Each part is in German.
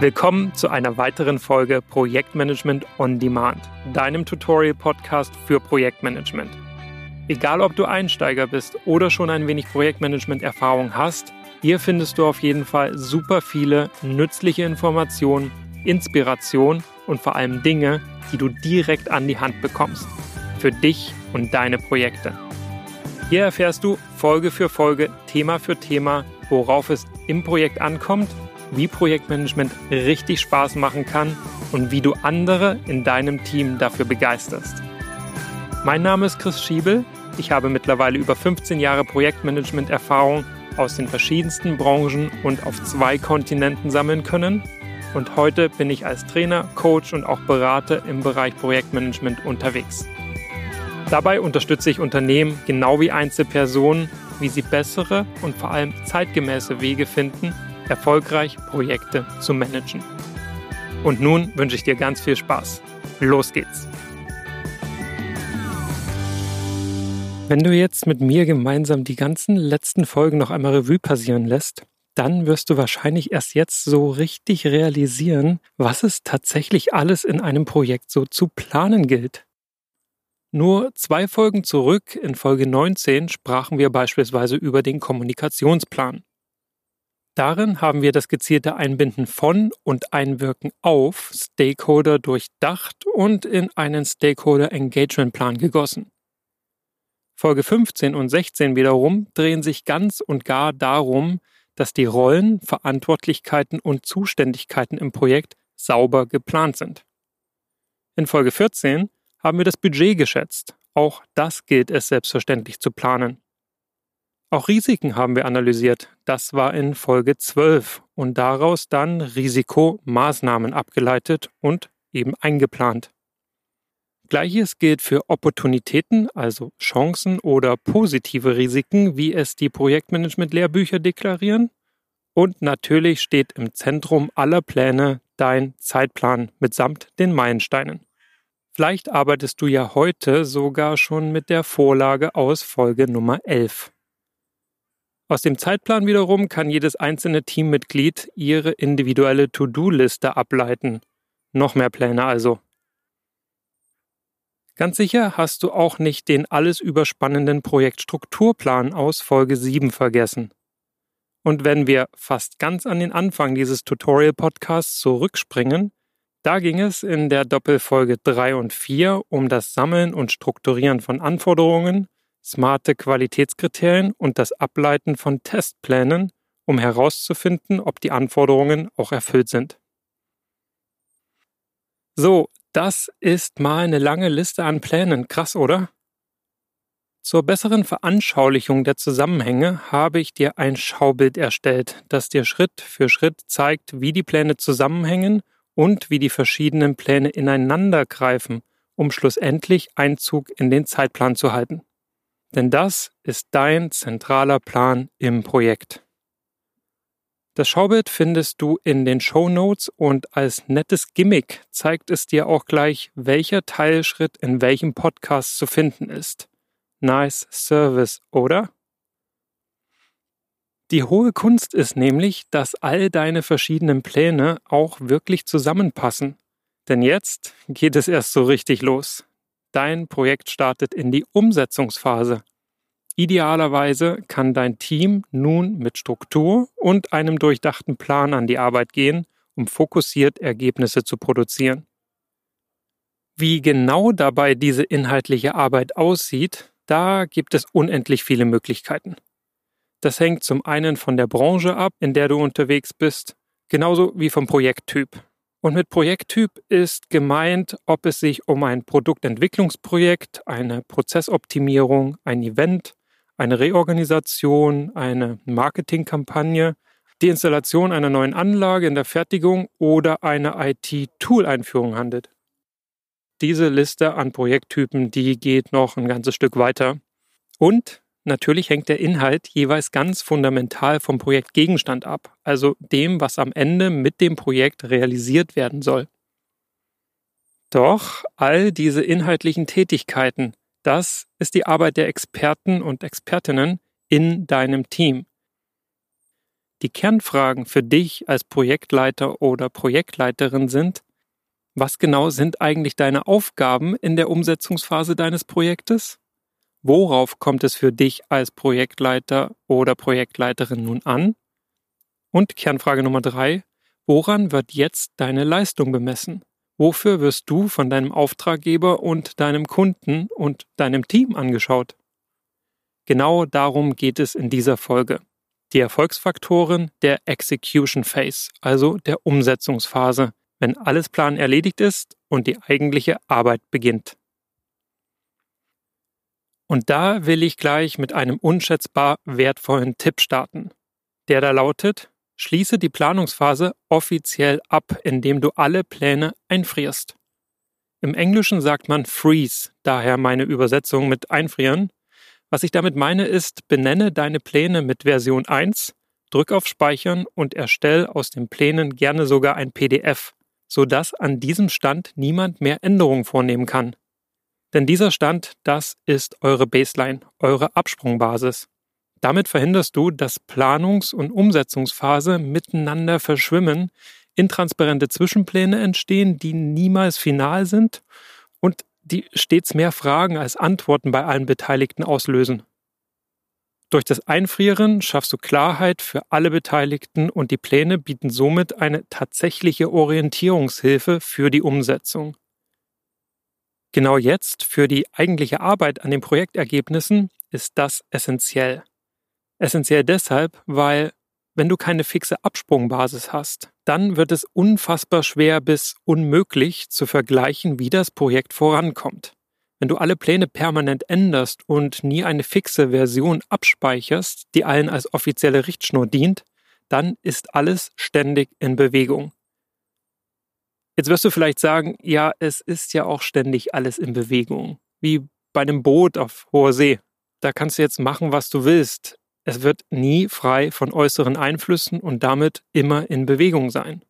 Willkommen zu einer weiteren Folge Projektmanagement on Demand, deinem Tutorial-Podcast für Projektmanagement. Egal ob du Einsteiger bist oder schon ein wenig Projektmanagement-Erfahrung hast, hier findest du auf jeden Fall super viele nützliche Informationen, Inspiration und vor allem Dinge, die du direkt an die Hand bekommst. Für dich und deine Projekte. Hier erfährst du Folge für Folge, Thema für Thema, worauf es im Projekt ankommt wie Projektmanagement richtig Spaß machen kann und wie du andere in deinem Team dafür begeisterst. Mein Name ist Chris Schiebel. Ich habe mittlerweile über 15 Jahre Projektmanagement-Erfahrung aus den verschiedensten Branchen und auf zwei Kontinenten sammeln können. Und heute bin ich als Trainer, Coach und auch Berater im Bereich Projektmanagement unterwegs. Dabei unterstütze ich Unternehmen genau wie Einzelpersonen, wie sie bessere und vor allem zeitgemäße Wege finden, erfolgreich Projekte zu managen. Und nun wünsche ich dir ganz viel Spaß. Los geht's! Wenn du jetzt mit mir gemeinsam die ganzen letzten Folgen noch einmal Revue passieren lässt, dann wirst du wahrscheinlich erst jetzt so richtig realisieren, was es tatsächlich alles in einem Projekt so zu planen gilt. Nur zwei Folgen zurück, in Folge 19, sprachen wir beispielsweise über den Kommunikationsplan. Darin haben wir das gezielte Einbinden von und Einwirken auf Stakeholder durchdacht und in einen Stakeholder Engagement Plan gegossen. Folge 15 und 16 wiederum drehen sich ganz und gar darum, dass die Rollen, Verantwortlichkeiten und Zuständigkeiten im Projekt sauber geplant sind. In Folge 14 haben wir das Budget geschätzt. Auch das gilt es selbstverständlich zu planen. Auch Risiken haben wir analysiert. Das war in Folge 12 und daraus dann Risikomaßnahmen abgeleitet und eben eingeplant. Gleiches gilt für Opportunitäten, also Chancen oder positive Risiken, wie es die Projektmanagement-Lehrbücher deklarieren. Und natürlich steht im Zentrum aller Pläne dein Zeitplan mitsamt den Meilensteinen. Vielleicht arbeitest du ja heute sogar schon mit der Vorlage aus Folge Nummer 11. Aus dem Zeitplan wiederum kann jedes einzelne Teammitglied ihre individuelle To-Do-Liste ableiten. Noch mehr Pläne also. Ganz sicher hast du auch nicht den alles überspannenden Projektstrukturplan aus Folge 7 vergessen. Und wenn wir fast ganz an den Anfang dieses Tutorial-Podcasts zurückspringen, da ging es in der Doppelfolge 3 und 4 um das Sammeln und Strukturieren von Anforderungen smarte Qualitätskriterien und das Ableiten von Testplänen, um herauszufinden, ob die Anforderungen auch erfüllt sind. So, das ist mal eine lange Liste an Plänen. Krass, oder? Zur besseren Veranschaulichung der Zusammenhänge habe ich dir ein Schaubild erstellt, das dir Schritt für Schritt zeigt, wie die Pläne zusammenhängen und wie die verschiedenen Pläne ineinander greifen, um schlussendlich Einzug in den Zeitplan zu halten. Denn das ist dein zentraler Plan im Projekt. Das Schaubild findest du in den Show Notes und als nettes Gimmick zeigt es dir auch gleich, welcher Teilschritt in welchem Podcast zu finden ist. Nice Service, oder? Die hohe Kunst ist nämlich, dass all deine verschiedenen Pläne auch wirklich zusammenpassen. Denn jetzt geht es erst so richtig los. Dein Projekt startet in die Umsetzungsphase. Idealerweise kann dein Team nun mit Struktur und einem durchdachten Plan an die Arbeit gehen, um fokussiert Ergebnisse zu produzieren. Wie genau dabei diese inhaltliche Arbeit aussieht, da gibt es unendlich viele Möglichkeiten. Das hängt zum einen von der Branche ab, in der du unterwegs bist, genauso wie vom Projekttyp. Und mit Projekttyp ist gemeint, ob es sich um ein Produktentwicklungsprojekt, eine Prozessoptimierung, ein Event, eine Reorganisation, eine Marketingkampagne, die Installation einer neuen Anlage in der Fertigung oder eine IT-Tool-Einführung handelt. Diese Liste an Projekttypen, die geht noch ein ganzes Stück weiter. Und Natürlich hängt der Inhalt jeweils ganz fundamental vom Projektgegenstand ab, also dem, was am Ende mit dem Projekt realisiert werden soll. Doch all diese inhaltlichen Tätigkeiten, das ist die Arbeit der Experten und Expertinnen in deinem Team. Die Kernfragen für dich als Projektleiter oder Projektleiterin sind, was genau sind eigentlich deine Aufgaben in der Umsetzungsphase deines Projektes? Worauf kommt es für dich als Projektleiter oder Projektleiterin nun an? Und Kernfrage Nummer drei, woran wird jetzt deine Leistung bemessen? Wofür wirst du von deinem Auftraggeber und deinem Kunden und deinem Team angeschaut? Genau darum geht es in dieser Folge. Die Erfolgsfaktoren der Execution Phase, also der Umsetzungsphase, wenn alles Plan erledigt ist und die eigentliche Arbeit beginnt. Und da will ich gleich mit einem unschätzbar wertvollen Tipp starten. Der da lautet, schließe die Planungsphase offiziell ab, indem du alle Pläne einfrierst. Im Englischen sagt man freeze, daher meine Übersetzung mit einfrieren. Was ich damit meine ist, benenne deine Pläne mit Version 1, drück auf Speichern und erstell aus den Plänen gerne sogar ein PDF, sodass an diesem Stand niemand mehr Änderungen vornehmen kann. Denn dieser Stand, das ist eure Baseline, eure Absprungbasis. Damit verhinderst du, dass Planungs- und Umsetzungsphase miteinander verschwimmen, intransparente Zwischenpläne entstehen, die niemals final sind und die stets mehr Fragen als Antworten bei allen Beteiligten auslösen. Durch das Einfrieren schaffst du Klarheit für alle Beteiligten und die Pläne bieten somit eine tatsächliche Orientierungshilfe für die Umsetzung. Genau jetzt, für die eigentliche Arbeit an den Projektergebnissen, ist das essentiell. Essentiell deshalb, weil wenn du keine fixe Absprungbasis hast, dann wird es unfassbar schwer bis unmöglich zu vergleichen, wie das Projekt vorankommt. Wenn du alle Pläne permanent änderst und nie eine fixe Version abspeicherst, die allen als offizielle Richtschnur dient, dann ist alles ständig in Bewegung. Jetzt wirst du vielleicht sagen, ja, es ist ja auch ständig alles in Bewegung, wie bei einem Boot auf hoher See. Da kannst du jetzt machen, was du willst. Es wird nie frei von äußeren Einflüssen und damit immer in Bewegung sein.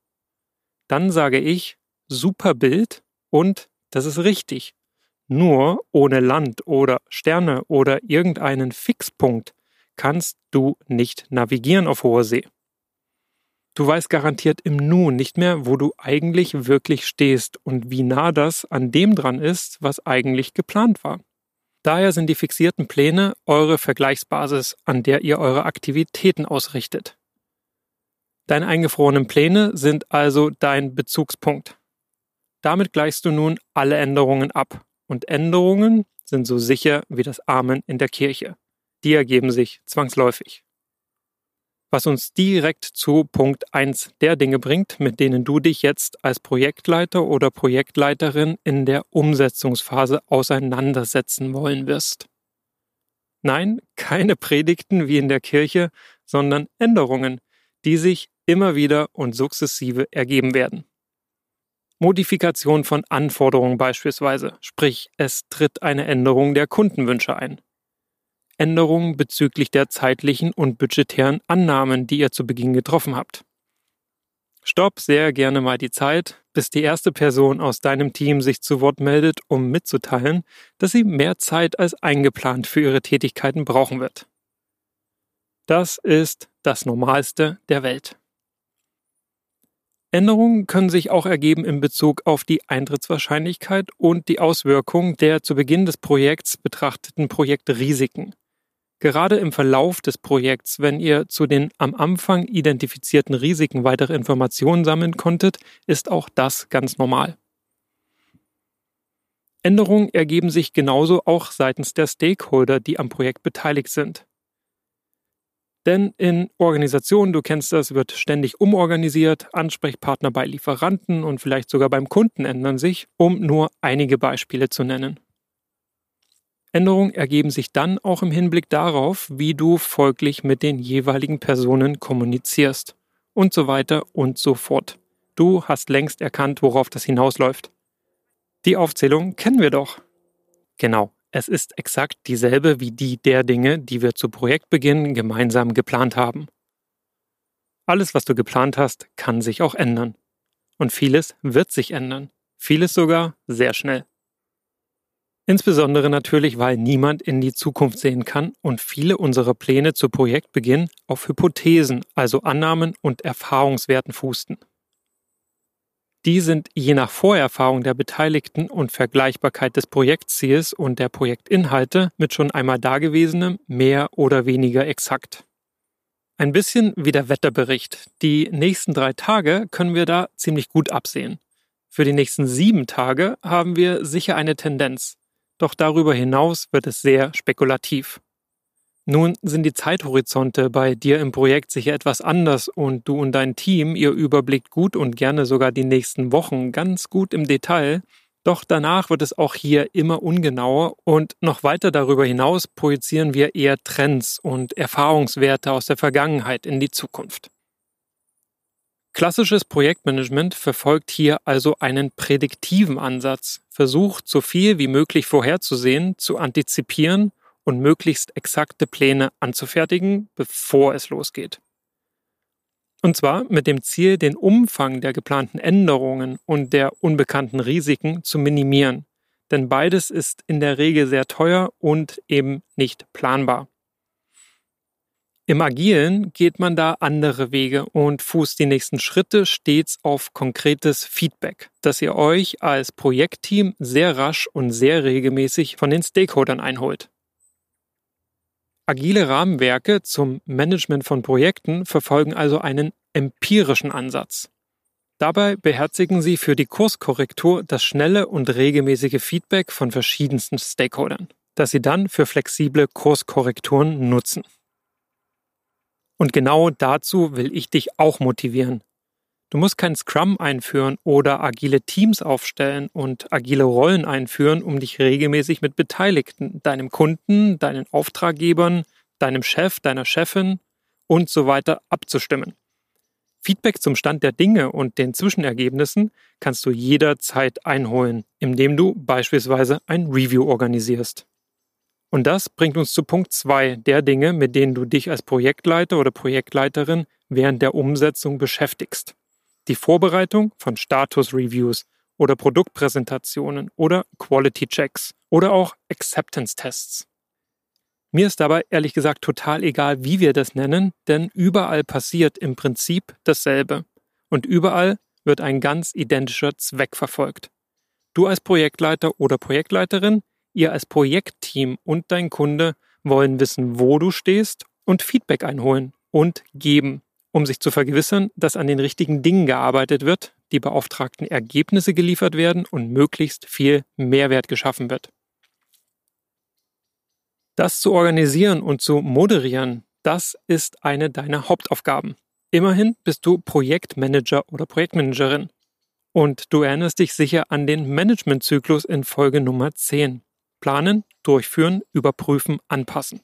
Dann sage ich, super Bild und das ist richtig. Nur ohne Land oder Sterne oder irgendeinen Fixpunkt kannst du nicht navigieren auf hoher See. Du weißt garantiert im Nu nicht mehr, wo du eigentlich wirklich stehst und wie nah das an dem dran ist, was eigentlich geplant war. Daher sind die fixierten Pläne eure Vergleichsbasis, an der ihr eure Aktivitäten ausrichtet. Deine eingefrorenen Pläne sind also dein Bezugspunkt. Damit gleichst du nun alle Änderungen ab und Änderungen sind so sicher wie das Amen in der Kirche. Die ergeben sich zwangsläufig. Was uns direkt zu Punkt 1 der Dinge bringt, mit denen du dich jetzt als Projektleiter oder Projektleiterin in der Umsetzungsphase auseinandersetzen wollen wirst. Nein, keine Predigten wie in der Kirche, sondern Änderungen, die sich immer wieder und sukzessive ergeben werden. Modifikation von Anforderungen beispielsweise, sprich es tritt eine Änderung der Kundenwünsche ein. Änderungen bezüglich der zeitlichen und budgetären Annahmen, die ihr zu Beginn getroffen habt. Stopp sehr gerne mal die Zeit, bis die erste Person aus deinem Team sich zu Wort meldet, um mitzuteilen, dass sie mehr Zeit als eingeplant für ihre Tätigkeiten brauchen wird. Das ist das Normalste der Welt. Änderungen können sich auch ergeben in Bezug auf die Eintrittswahrscheinlichkeit und die Auswirkung der zu Beginn des Projekts betrachteten Projektrisiken. Gerade im Verlauf des Projekts, wenn ihr zu den am Anfang identifizierten Risiken weitere Informationen sammeln konntet, ist auch das ganz normal. Änderungen ergeben sich genauso auch seitens der Stakeholder, die am Projekt beteiligt sind. Denn in Organisationen, du kennst das, wird ständig umorganisiert, Ansprechpartner bei Lieferanten und vielleicht sogar beim Kunden ändern sich, um nur einige Beispiele zu nennen. Änderungen ergeben sich dann auch im Hinblick darauf, wie du folglich mit den jeweiligen Personen kommunizierst und so weiter und so fort. Du hast längst erkannt, worauf das hinausläuft. Die Aufzählung kennen wir doch. Genau, es ist exakt dieselbe wie die der Dinge, die wir zu Projektbeginn gemeinsam geplant haben. Alles, was du geplant hast, kann sich auch ändern. Und vieles wird sich ändern. Vieles sogar sehr schnell. Insbesondere natürlich, weil niemand in die Zukunft sehen kann und viele unserer Pläne zu Projektbeginn auf Hypothesen, also Annahmen und Erfahrungswerten fußten. Die sind je nach Vorerfahrung der Beteiligten und Vergleichbarkeit des Projektziels und der Projektinhalte mit schon einmal Dagewesenem mehr oder weniger exakt. Ein bisschen wie der Wetterbericht. Die nächsten drei Tage können wir da ziemlich gut absehen. Für die nächsten sieben Tage haben wir sicher eine Tendenz. Doch darüber hinaus wird es sehr spekulativ. Nun sind die Zeithorizonte bei dir im Projekt sicher etwas anders und du und dein Team, ihr überblickt gut und gerne sogar die nächsten Wochen ganz gut im Detail, doch danach wird es auch hier immer ungenauer und noch weiter darüber hinaus projizieren wir eher Trends und Erfahrungswerte aus der Vergangenheit in die Zukunft. Klassisches Projektmanagement verfolgt hier also einen prädiktiven Ansatz, versucht so viel wie möglich vorherzusehen, zu antizipieren und möglichst exakte Pläne anzufertigen, bevor es losgeht. Und zwar mit dem Ziel, den Umfang der geplanten Änderungen und der unbekannten Risiken zu minimieren. Denn beides ist in der Regel sehr teuer und eben nicht planbar. Im Agilen geht man da andere Wege und fußt die nächsten Schritte stets auf konkretes Feedback, das ihr euch als Projektteam sehr rasch und sehr regelmäßig von den Stakeholdern einholt. Agile Rahmenwerke zum Management von Projekten verfolgen also einen empirischen Ansatz. Dabei beherzigen sie für die Kurskorrektur das schnelle und regelmäßige Feedback von verschiedensten Stakeholdern, das sie dann für flexible Kurskorrekturen nutzen. Und genau dazu will ich dich auch motivieren. Du musst kein Scrum einführen oder agile Teams aufstellen und agile Rollen einführen, um dich regelmäßig mit Beteiligten, deinem Kunden, deinen Auftraggebern, deinem Chef, deiner Chefin und so weiter abzustimmen. Feedback zum Stand der Dinge und den Zwischenergebnissen kannst du jederzeit einholen, indem du beispielsweise ein Review organisierst. Und das bringt uns zu Punkt 2 der Dinge, mit denen du dich als Projektleiter oder Projektleiterin während der Umsetzung beschäftigst. Die Vorbereitung von Status-Reviews oder Produktpräsentationen oder Quality-Checks oder auch Acceptance-Tests. Mir ist dabei ehrlich gesagt total egal, wie wir das nennen, denn überall passiert im Prinzip dasselbe. Und überall wird ein ganz identischer Zweck verfolgt. Du als Projektleiter oder Projektleiterin Ihr als Projektteam und dein Kunde wollen wissen, wo du stehst und Feedback einholen und geben, um sich zu vergewissern, dass an den richtigen Dingen gearbeitet wird, die beauftragten Ergebnisse geliefert werden und möglichst viel Mehrwert geschaffen wird. Das zu organisieren und zu moderieren, das ist eine deiner Hauptaufgaben. Immerhin bist du Projektmanager oder Projektmanagerin. Und du erinnerst dich sicher an den Managementzyklus in Folge Nummer 10. Planen, durchführen, überprüfen, anpassen.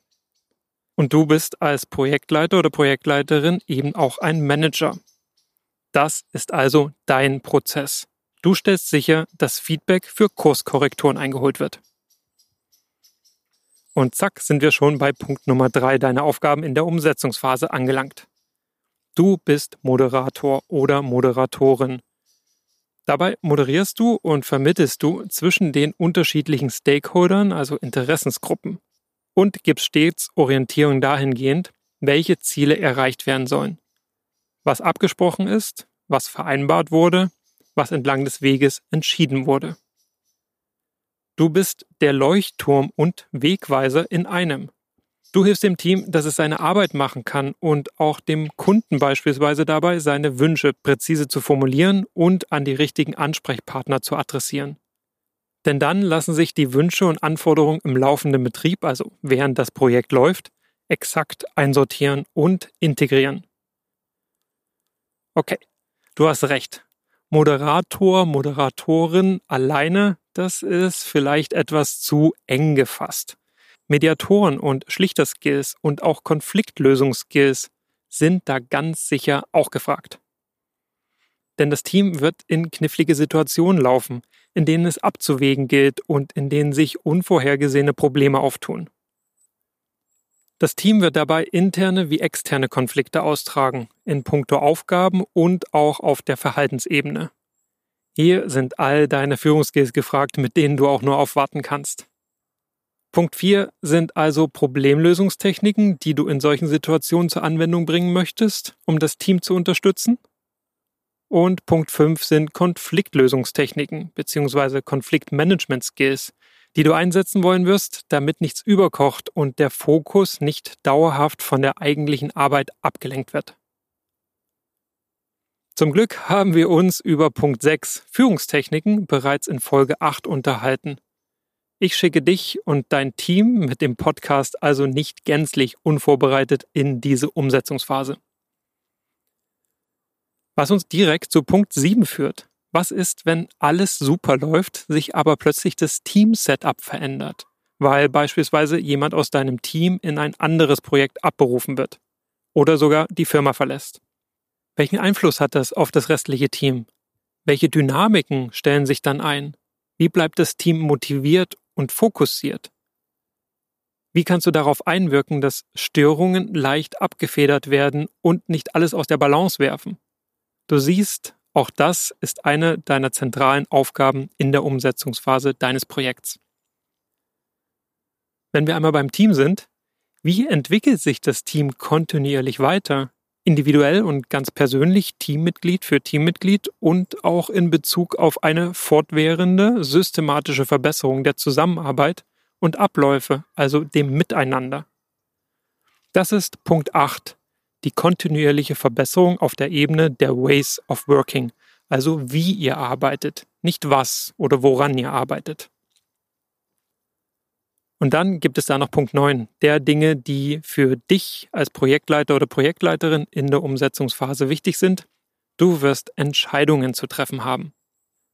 Und du bist als Projektleiter oder Projektleiterin eben auch ein Manager. Das ist also dein Prozess. Du stellst sicher, dass Feedback für Kurskorrekturen eingeholt wird. Und zack, sind wir schon bei Punkt Nummer drei deiner Aufgaben in der Umsetzungsphase angelangt. Du bist Moderator oder Moderatorin Dabei moderierst du und vermittelst du zwischen den unterschiedlichen Stakeholdern, also Interessensgruppen, und gibst stets Orientierung dahingehend, welche Ziele erreicht werden sollen, was abgesprochen ist, was vereinbart wurde, was entlang des Weges entschieden wurde. Du bist der Leuchtturm und Wegweiser in einem. Du hilfst dem Team, dass es seine Arbeit machen kann und auch dem Kunden beispielsweise dabei, seine Wünsche präzise zu formulieren und an die richtigen Ansprechpartner zu adressieren. Denn dann lassen sich die Wünsche und Anforderungen im laufenden Betrieb, also während das Projekt läuft, exakt einsortieren und integrieren. Okay, du hast recht. Moderator, Moderatorin alleine, das ist vielleicht etwas zu eng gefasst. Mediatoren und Schlichterskills und auch Konfliktlösungsskills sind da ganz sicher auch gefragt. Denn das Team wird in knifflige Situationen laufen, in denen es abzuwägen gilt und in denen sich unvorhergesehene Probleme auftun. Das Team wird dabei interne wie externe Konflikte austragen, in puncto Aufgaben und auch auf der Verhaltensebene. Hier sind all deine Führungsskills gefragt, mit denen du auch nur aufwarten kannst. Punkt 4 sind also Problemlösungstechniken, die du in solchen Situationen zur Anwendung bringen möchtest, um das Team zu unterstützen. Und Punkt 5 sind Konfliktlösungstechniken bzw. Konfliktmanagement-Skills, die du einsetzen wollen wirst, damit nichts überkocht und der Fokus nicht dauerhaft von der eigentlichen Arbeit abgelenkt wird. Zum Glück haben wir uns über Punkt 6 Führungstechniken bereits in Folge 8 unterhalten. Ich schicke dich und dein Team mit dem Podcast also nicht gänzlich unvorbereitet in diese Umsetzungsphase. Was uns direkt zu Punkt 7 führt. Was ist, wenn alles super läuft, sich aber plötzlich das Team-Setup verändert, weil beispielsweise jemand aus deinem Team in ein anderes Projekt abberufen wird oder sogar die Firma verlässt? Welchen Einfluss hat das auf das restliche Team? Welche Dynamiken stellen sich dann ein? Wie bleibt das Team motiviert und fokussiert? Wie kannst du darauf einwirken, dass Störungen leicht abgefedert werden und nicht alles aus der Balance werfen? Du siehst, auch das ist eine deiner zentralen Aufgaben in der Umsetzungsphase deines Projekts. Wenn wir einmal beim Team sind, wie entwickelt sich das Team kontinuierlich weiter? Individuell und ganz persönlich, Teammitglied für Teammitglied und auch in Bezug auf eine fortwährende, systematische Verbesserung der Zusammenarbeit und Abläufe, also dem Miteinander. Das ist Punkt 8, die kontinuierliche Verbesserung auf der Ebene der Ways of Working, also wie ihr arbeitet, nicht was oder woran ihr arbeitet. Und dann gibt es da noch Punkt 9, der Dinge, die für dich als Projektleiter oder Projektleiterin in der Umsetzungsphase wichtig sind. Du wirst Entscheidungen zu treffen haben.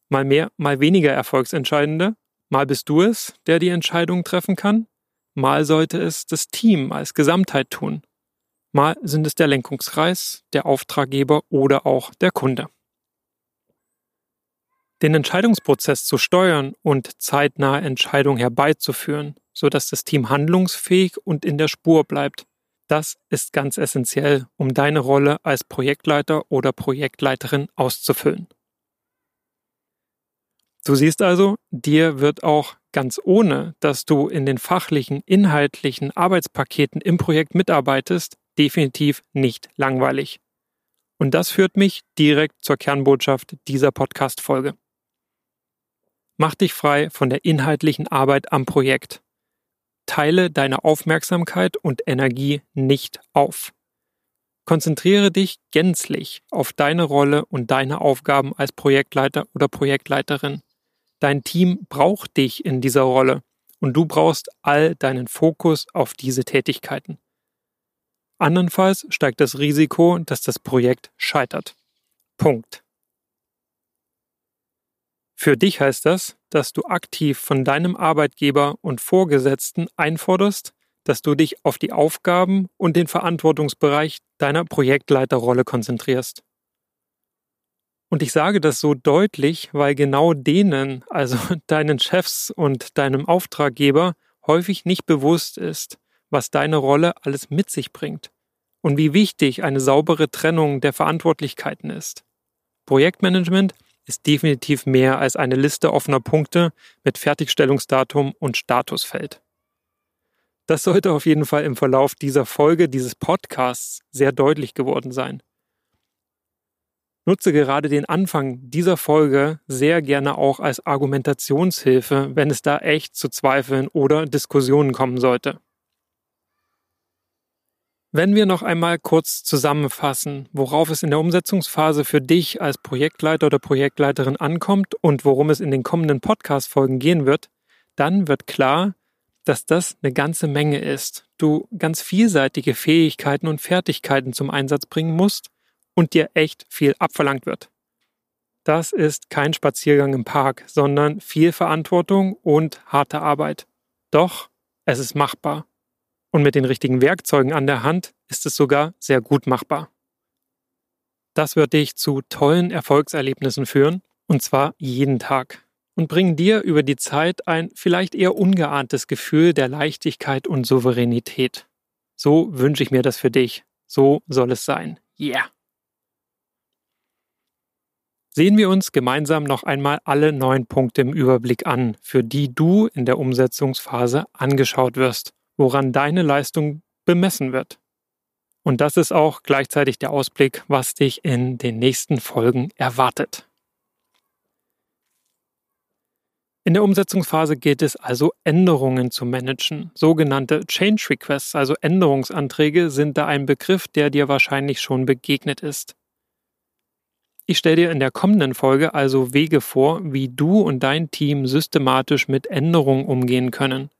Mal mehr, mal weniger erfolgsentscheidende. Mal bist du es, der die Entscheidung treffen kann. Mal sollte es das Team als Gesamtheit tun. Mal sind es der Lenkungskreis, der Auftraggeber oder auch der Kunde. Den Entscheidungsprozess zu steuern und zeitnahe Entscheidungen herbeizuführen, sodass das Team handlungsfähig und in der Spur bleibt. Das ist ganz essentiell, um deine Rolle als Projektleiter oder Projektleiterin auszufüllen. Du siehst also, dir wird auch ganz ohne, dass du in den fachlichen, inhaltlichen Arbeitspaketen im Projekt mitarbeitest, definitiv nicht langweilig. Und das führt mich direkt zur Kernbotschaft dieser Podcast-Folge. Mach dich frei von der inhaltlichen Arbeit am Projekt teile deine Aufmerksamkeit und Energie nicht auf. Konzentriere dich gänzlich auf deine Rolle und deine Aufgaben als Projektleiter oder Projektleiterin. Dein Team braucht dich in dieser Rolle und du brauchst all deinen Fokus auf diese Tätigkeiten. Andernfalls steigt das Risiko, dass das Projekt scheitert. Punkt. Für dich heißt das, dass du aktiv von deinem Arbeitgeber und Vorgesetzten einforderst, dass du dich auf die Aufgaben und den Verantwortungsbereich deiner Projektleiterrolle konzentrierst. Und ich sage das so deutlich, weil genau denen, also deinen Chefs und deinem Auftraggeber, häufig nicht bewusst ist, was deine Rolle alles mit sich bringt und wie wichtig eine saubere Trennung der Verantwortlichkeiten ist. Projektmanagement ist definitiv mehr als eine Liste offener Punkte mit Fertigstellungsdatum und Statusfeld. Das sollte auf jeden Fall im Verlauf dieser Folge, dieses Podcasts sehr deutlich geworden sein. Nutze gerade den Anfang dieser Folge sehr gerne auch als Argumentationshilfe, wenn es da echt zu Zweifeln oder Diskussionen kommen sollte. Wenn wir noch einmal kurz zusammenfassen, worauf es in der Umsetzungsphase für dich als Projektleiter oder Projektleiterin ankommt und worum es in den kommenden Podcast-Folgen gehen wird, dann wird klar, dass das eine ganze Menge ist. Du ganz vielseitige Fähigkeiten und Fertigkeiten zum Einsatz bringen musst und dir echt viel abverlangt wird. Das ist kein Spaziergang im Park, sondern viel Verantwortung und harte Arbeit. Doch es ist machbar. Und mit den richtigen Werkzeugen an der Hand ist es sogar sehr gut machbar. Das wird dich zu tollen Erfolgserlebnissen führen, und zwar jeden Tag, und bringen dir über die Zeit ein vielleicht eher ungeahntes Gefühl der Leichtigkeit und Souveränität. So wünsche ich mir das für dich. So soll es sein. Yeah. Sehen wir uns gemeinsam noch einmal alle neun Punkte im Überblick an, für die du in der Umsetzungsphase angeschaut wirst, woran deine Leistung bemessen wird. Und das ist auch gleichzeitig der Ausblick, was dich in den nächsten Folgen erwartet. In der Umsetzungsphase gilt es also Änderungen zu managen. Sogenannte Change Requests, also Änderungsanträge, sind da ein Begriff, der dir wahrscheinlich schon begegnet ist. Ich stelle dir in der kommenden Folge also Wege vor, wie du und dein Team systematisch mit Änderungen umgehen können.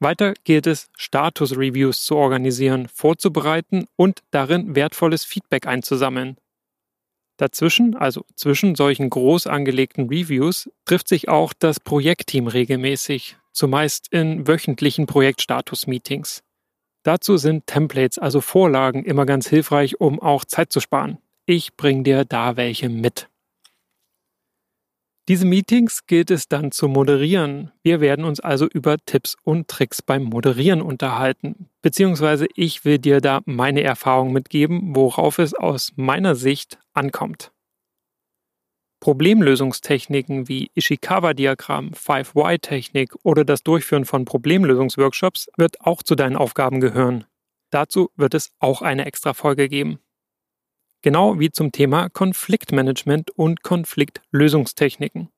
Weiter gilt es, Status-Reviews zu organisieren, vorzubereiten und darin wertvolles Feedback einzusammeln. Dazwischen, also zwischen solchen groß angelegten Reviews, trifft sich auch das Projektteam regelmäßig, zumeist in wöchentlichen Projektstatus-Meetings. Dazu sind Templates, also Vorlagen, immer ganz hilfreich, um auch Zeit zu sparen. Ich bringe dir da welche mit. Diese Meetings gilt es dann zu moderieren. Wir werden uns also über Tipps und Tricks beim Moderieren unterhalten. Beziehungsweise ich will dir da meine Erfahrung mitgeben, worauf es aus meiner Sicht ankommt. Problemlösungstechniken wie Ishikawa-Diagramm, 5Y-Technik oder das Durchführen von Problemlösungsworkshops wird auch zu deinen Aufgaben gehören. Dazu wird es auch eine extra Folge geben. Genau wie zum Thema Konfliktmanagement und Konfliktlösungstechniken.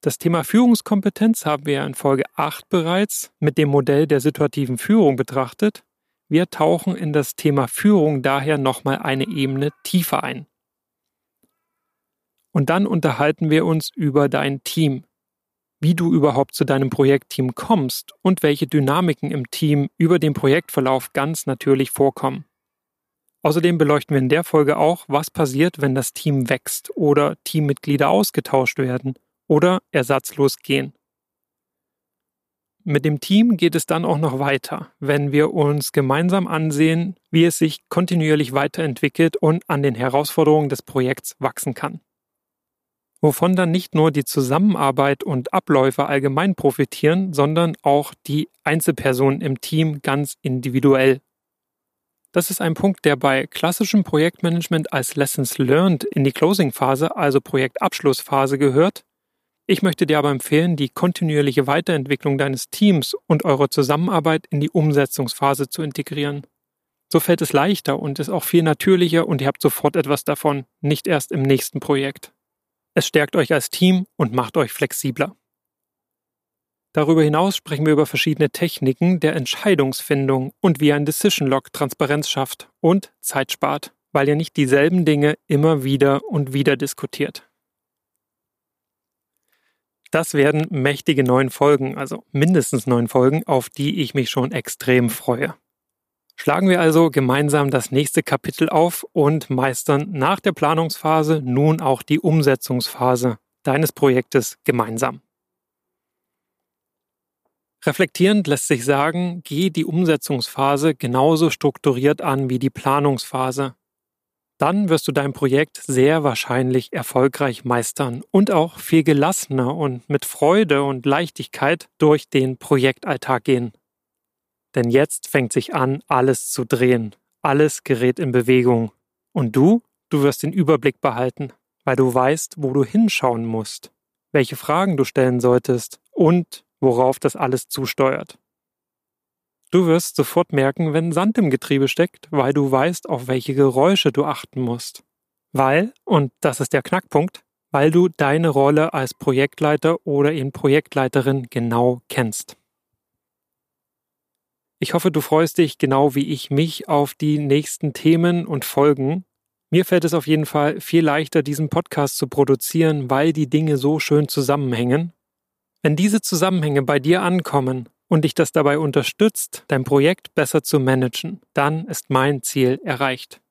Das Thema Führungskompetenz haben wir in Folge 8 bereits mit dem Modell der situativen Führung betrachtet. Wir tauchen in das Thema Führung daher nochmal eine Ebene tiefer ein. Und dann unterhalten wir uns über dein Team, wie du überhaupt zu deinem Projektteam kommst und welche Dynamiken im Team über den Projektverlauf ganz natürlich vorkommen. Außerdem beleuchten wir in der Folge auch, was passiert, wenn das Team wächst oder Teammitglieder ausgetauscht werden oder ersatzlos gehen. Mit dem Team geht es dann auch noch weiter, wenn wir uns gemeinsam ansehen, wie es sich kontinuierlich weiterentwickelt und an den Herausforderungen des Projekts wachsen kann. Wovon dann nicht nur die Zusammenarbeit und Abläufe allgemein profitieren, sondern auch die Einzelpersonen im Team ganz individuell das ist ein Punkt, der bei klassischem Projektmanagement als Lessons Learned in die Closing-Phase, also Projektabschlussphase, gehört. Ich möchte dir aber empfehlen, die kontinuierliche Weiterentwicklung deines Teams und eurer Zusammenarbeit in die Umsetzungsphase zu integrieren. So fällt es leichter und ist auch viel natürlicher und ihr habt sofort etwas davon, nicht erst im nächsten Projekt. Es stärkt euch als Team und macht euch flexibler. Darüber hinaus sprechen wir über verschiedene Techniken der Entscheidungsfindung und wie ein Decision Log Transparenz schafft und Zeit spart, weil ihr nicht dieselben Dinge immer wieder und wieder diskutiert. Das werden mächtige neun Folgen, also mindestens neun Folgen, auf die ich mich schon extrem freue. Schlagen wir also gemeinsam das nächste Kapitel auf und meistern nach der Planungsphase nun auch die Umsetzungsphase deines Projektes gemeinsam. Reflektierend lässt sich sagen, geh die Umsetzungsphase genauso strukturiert an wie die Planungsphase. Dann wirst du dein Projekt sehr wahrscheinlich erfolgreich meistern und auch viel gelassener und mit Freude und Leichtigkeit durch den Projektalltag gehen. Denn jetzt fängt sich an, alles zu drehen. Alles gerät in Bewegung. Und du, du wirst den Überblick behalten, weil du weißt, wo du hinschauen musst, welche Fragen du stellen solltest und worauf das alles zusteuert. Du wirst sofort merken, wenn Sand im Getriebe steckt, weil du weißt, auf welche Geräusche du achten musst. Weil, und das ist der Knackpunkt, weil du deine Rolle als Projektleiter oder in Projektleiterin genau kennst. Ich hoffe, du freust dich genau wie ich mich auf die nächsten Themen und Folgen. Mir fällt es auf jeden Fall viel leichter, diesen Podcast zu produzieren, weil die Dinge so schön zusammenhängen wenn diese Zusammenhänge bei dir ankommen und dich das dabei unterstützt, dein Projekt besser zu managen, dann ist mein Ziel erreicht.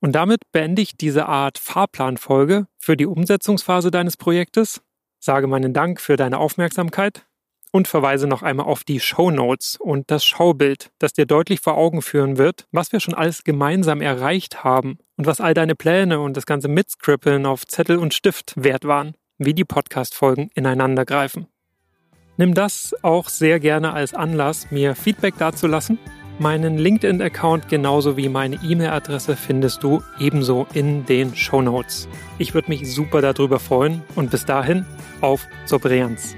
Und damit beende ich diese Art Fahrplanfolge für die Umsetzungsphase deines Projektes, sage meinen Dank für deine Aufmerksamkeit und verweise noch einmal auf die Show Notes und das Schaubild, das dir deutlich vor Augen führen wird, was wir schon alles gemeinsam erreicht haben und was all deine Pläne und das ganze Mitskrippeln auf Zettel und Stift wert waren wie die Podcast-Folgen ineinandergreifen. Nimm das auch sehr gerne als Anlass, mir Feedback dazulassen. Meinen LinkedIn-Account genauso wie meine E-Mail-Adresse findest du ebenso in den Show Notes. Ich würde mich super darüber freuen und bis dahin auf zur Brillanz.